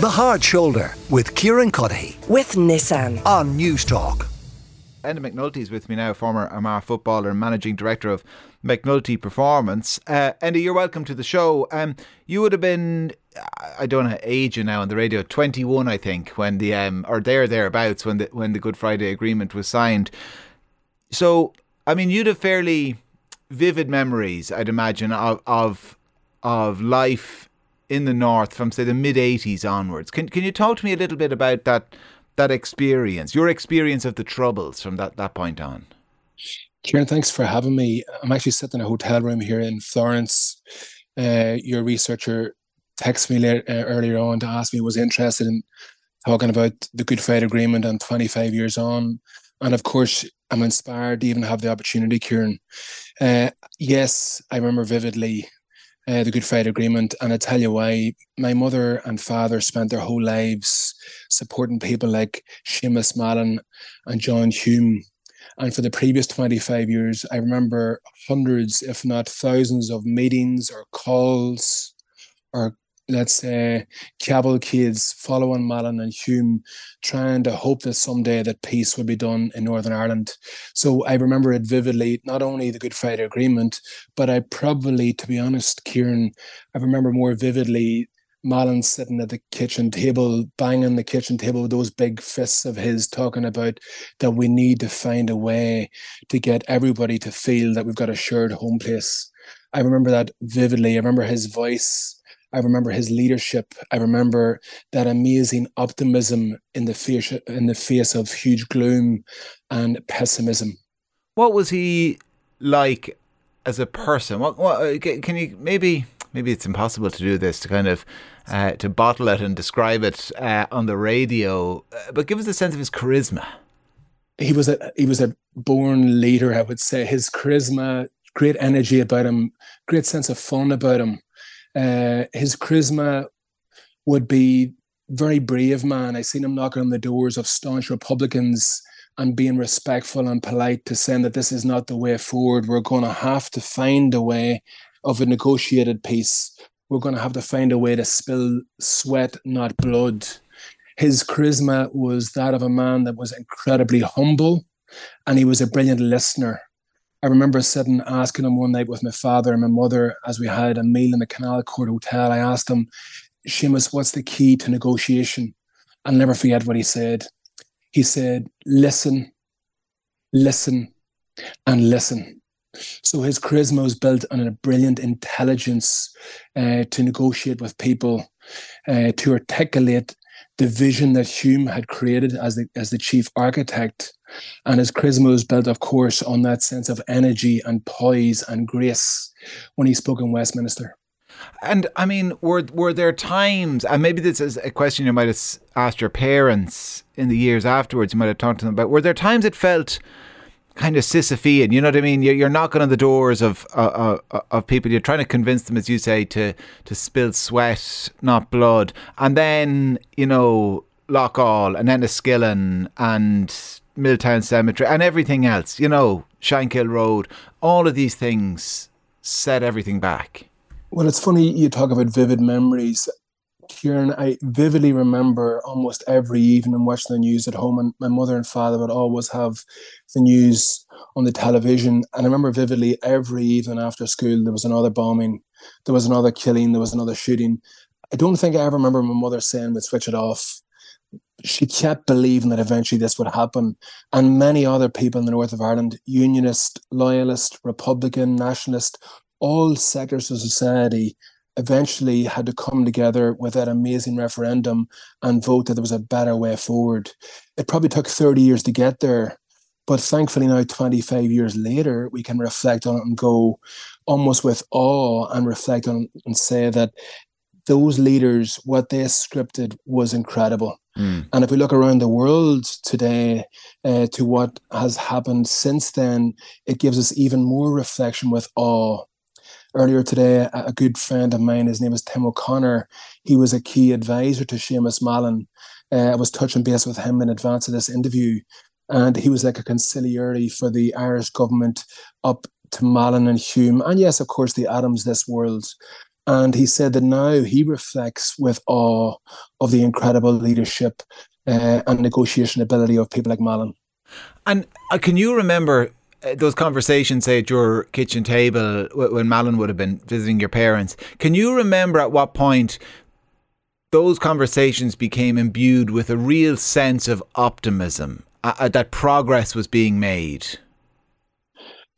The Hard Shoulder with Kieran Cuddihy with Nissan. on Newstalk. Enda McNulty is with me now, former Armagh footballer and managing director of McNulty Performance. Uh, Enda, you're welcome to the show. Um, you would have been, I don't know age you now on the radio, 21, I think, when the um, or there thereabouts when the when the Good Friday Agreement was signed. So, I mean, you'd have fairly vivid memories, I'd imagine, of of of life in the north from say the mid 80s onwards. Can can you talk to me a little bit about that that experience, your experience of the troubles from that that point on? Kieran, thanks for having me. I'm actually sitting in a hotel room here in Florence. Uh, your researcher texted me later, uh, earlier on to ask me was interested in talking about the Good Friday Agreement and 25 years on. And of course, I'm inspired to even have the opportunity, Kieran. Uh, yes, I remember vividly uh, the Good Friday Agreement, and I tell you why. My mother and father spent their whole lives supporting people like Seamus Mallon and John Hume. And for the previous 25 years, I remember hundreds, if not thousands, of meetings or calls or let's say cavalcades following Mallon and Hume, trying to hope that someday that peace would be done in Northern Ireland. So I remember it vividly, not only the Good Friday Agreement, but I probably, to be honest, Kieran, I remember more vividly Mallon sitting at the kitchen table, banging the kitchen table with those big fists of his, talking about that we need to find a way to get everybody to feel that we've got a shared home place. I remember that vividly. I remember his voice I remember his leadership. I remember that amazing optimism in the face in the face of huge gloom and pessimism. What was he like as a person? What, what uh, can you maybe maybe it's impossible to do this to kind of uh, to bottle it and describe it uh, on the radio, uh, but give us a sense of his charisma. He was a he was a born leader, I would say. His charisma, great energy about him, great sense of fun about him uh, his charisma would be very brave man. I seen him knocking on the doors of staunch Republicans and being respectful and polite to saying that this is not the way forward. We're going to have to find a way of a negotiated peace. We're going to have to find a way to spill sweat, not blood. His charisma was that of a man that was incredibly humble and he was a brilliant listener. I remember sitting asking him one night with my father and my mother as we had a meal in the Canal Court Hotel. I asked him, Seamus, what's the key to negotiation? I'll never forget what he said. He said, listen, listen, and listen. So his charisma was built on a brilliant intelligence uh, to negotiate with people, uh, to articulate the vision that Hume had created as the, as the chief architect and his charisma was built, of course, on that sense of energy and poise and grace when he spoke in Westminster. And I mean, were were there times, and maybe this is a question you might have asked your parents in the years afterwards, you might have talked to them about, were there times it felt kind of Sisyphean, you know what I mean? You're knocking on the doors of uh, uh, of people, you're trying to convince them, as you say, to, to spill sweat, not blood. And then, you know, Loughgall and Enniskillen and Milltown Cemetery and everything else, you know, Shankill Road, all of these things set everything back. Well, it's funny you talk about vivid memories. Kieran, I vividly remember almost every evening watching the news at home, and my mother and father would always have the news on the television. And I remember vividly every evening after school, there was another bombing, there was another killing, there was another shooting. I don't think I ever remember my mother saying, we'd switch it off she kept believing that eventually this would happen. And many other people in the north of Ireland, unionist, loyalist, republican, nationalist, all sectors of society eventually had to come together with that amazing referendum and vote that there was a better way forward. It probably took 30 years to get there. But thankfully, now 25 years later, we can reflect on it and go almost with awe and reflect on and say that those leaders, what they scripted was incredible. Mm. And if we look around the world today uh, to what has happened since then, it gives us even more reflection with awe. Earlier today, a good friend of mine, his name is Tim O'Connor, he was a key advisor to Seamus Mallon. Uh, I was touching base with him in advance of this interview, and he was like a conciliary for the Irish government up to Mallon and Hume, and yes, of course, the Adams this world. And he said that now he reflects with awe of the incredible leadership uh, and negotiation ability of people like Mallon. And uh, can you remember uh, those conversations, say, at your kitchen table when Mallon would have been visiting your parents? Can you remember at what point those conversations became imbued with a real sense of optimism uh, that progress was being made?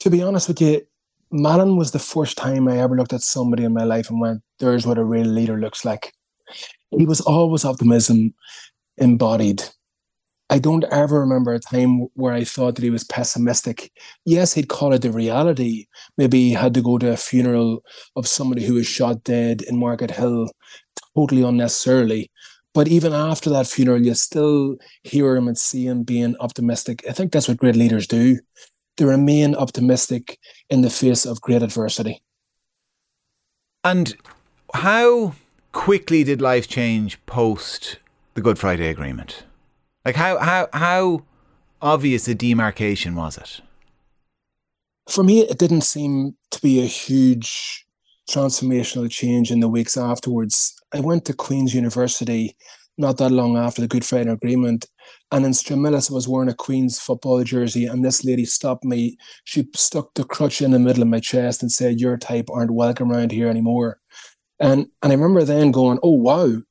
To be honest with you, Mallon was the first time I ever looked at somebody in my life and went, there's what a real leader looks like. He was always optimism embodied. I don't ever remember a time where I thought that he was pessimistic. Yes, he'd call it the reality. Maybe he had to go to a funeral of somebody who was shot dead in Markethill totally unnecessarily. But even after that funeral, you still hear him and see him being optimistic. I think that's what great leaders do. They remain optimistic in the face of great adversity. And how quickly did life change post the Good Friday Agreement? Like how how how obvious a demarcation was it? For me, it didn't seem to be a huge transformational change in the weeks afterwards. I went to Queen's University not that long after the Good Friday Agreement, and in Stranmillis I was wearing a Queen's football jersey, and this lady stopped me. She stuck the crutch in the middle of my chest and said, "Your type aren't welcome around here anymore." And and I remember then going, "Oh wow,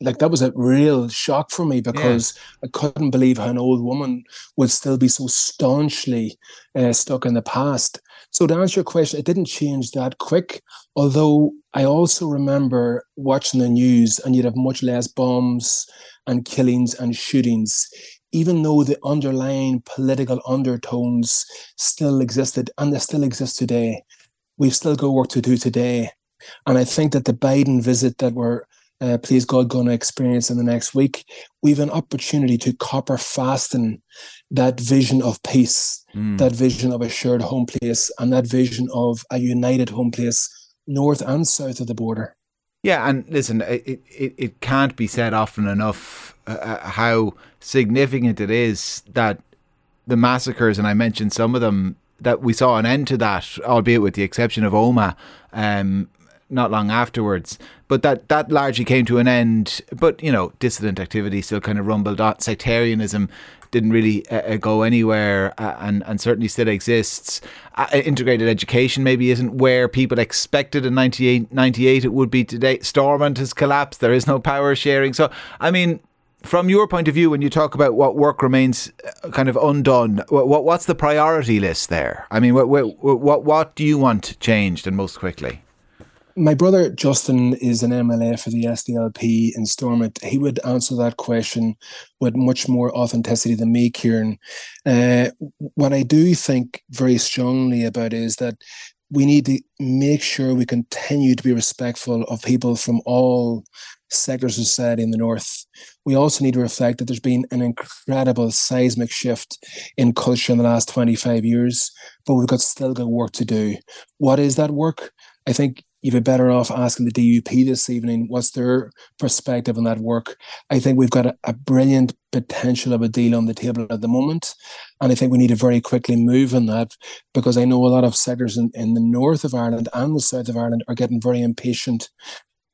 like that was a real shock for me because yeah. I couldn't believe how an old woman would still be so staunchly uh, stuck in the past. So to answer your question, it didn't change that quick. Although I also remember watching the news, and you'd have much less bombs and killings and shootings, even though the underlying political undertones still existed, and they still exist today. We've still got work to do today. And I think that the Biden visit that we're uh, please God, going to experience in the next week, we have an opportunity to copper fasten that vision of peace, mm. that vision of a shared home place, and that vision of a united home place, north and south of the border. Yeah, and listen, it, it, it can't be said often enough uh, uh, how significant it is that the massacres, and I mentioned some of them, that we saw an end to that, albeit with the exception of Omagh. Um, not long afterwards. But that that largely came to an end. But you know, dissident activity still kind of rumbled on. Sectarianism didn't really uh, uh, go anywhere, uh, and and certainly still exists. Uh, integrated education maybe isn't where people expected in 98, 98 it would be today. Stormont has collapsed. There is no power sharing. So I mean from your point of view, when you talk about what work remains uh, kind of undone, what, what's the priority list there? I mean, what, what, what do you want changed and most quickly? My brother Justin is an MLA for the SDLP in Stormont. He would answer that question with much more authenticity than me, Kieran. Uh, what I do think very strongly about is that we need to make sure we continue to be respectful of people from all sectors of society in the north. We also need to reflect that there's been an incredible seismic shift in culture in the last 25 years, but we've got still got work to do. What is that work? I think you'd be better off asking the DUP this evening what's their perspective on that work. I think we've got a, a, brilliant potential of a deal on the table at the moment. And I think we need to very quickly move on that because I know a lot of sectors in, in the north of Ireland and the south of Ireland are getting very impatient.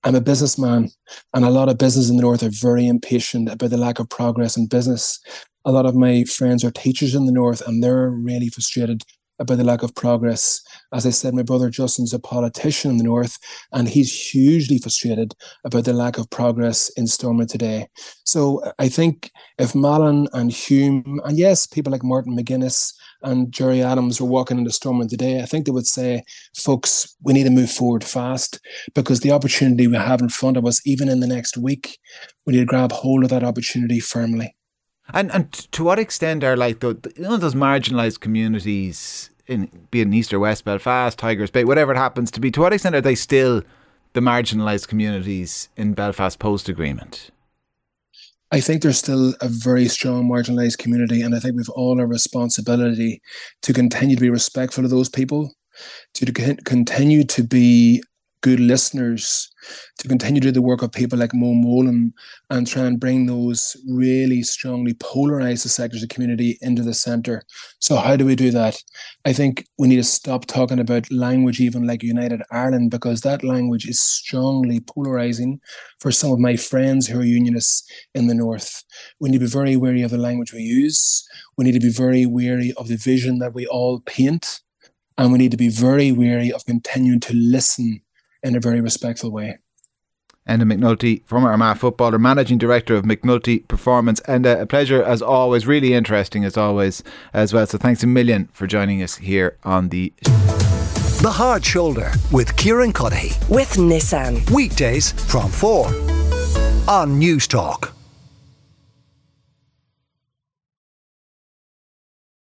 I'm a businessman, and a lot of business in the north are very impatient about the lack of progress in business. A lot of my friends are teachers in the north, and they're really frustrated about the lack of progress. As I said, my brother Justin's a politician in the North, and he's hugely frustrated about the lack of progress in Stormont today. So I think if Mallon and Hume, and yes, people like Martin McGuinness and Gerry Adams were walking into Stormont today, I think they would say, folks, we need to move forward fast because the opportunity we have in front of us, even in the next week, we need to grab hold of that opportunity firmly. And and to what extent are like the, you know those marginalised communities in be it in East or West Belfast, Tigers Bay, whatever it happens to be, to what extent are they still the marginalised communities in Belfast post agreement? I think there's still a very strong marginalised community, and I think we've all a responsibility to continue to be respectful of those people, to continue to be good listeners, to continue to do the work of people like Mo Mowlam and try and bring those really strongly polarized sectors of the community into the centre. So, how do we do that? I think we need to stop talking about language, even like United Ireland, because that language is strongly polarizing for some of my friends who are unionists in the North. We need to be very wary of the language we use. We need to be very wary of the vision that we all paint. And we need to be very wary of continuing to listen in a very respectful way. Enda McNulty, former Armagh footballer, managing director of McNulty Performance, and a pleasure as always, really interesting as always as well. So thanks a million for joining us here on the. The Hard Shoulder with Kieran Cuddihy. With Nissan. Weekdays from 4 on Newstalk.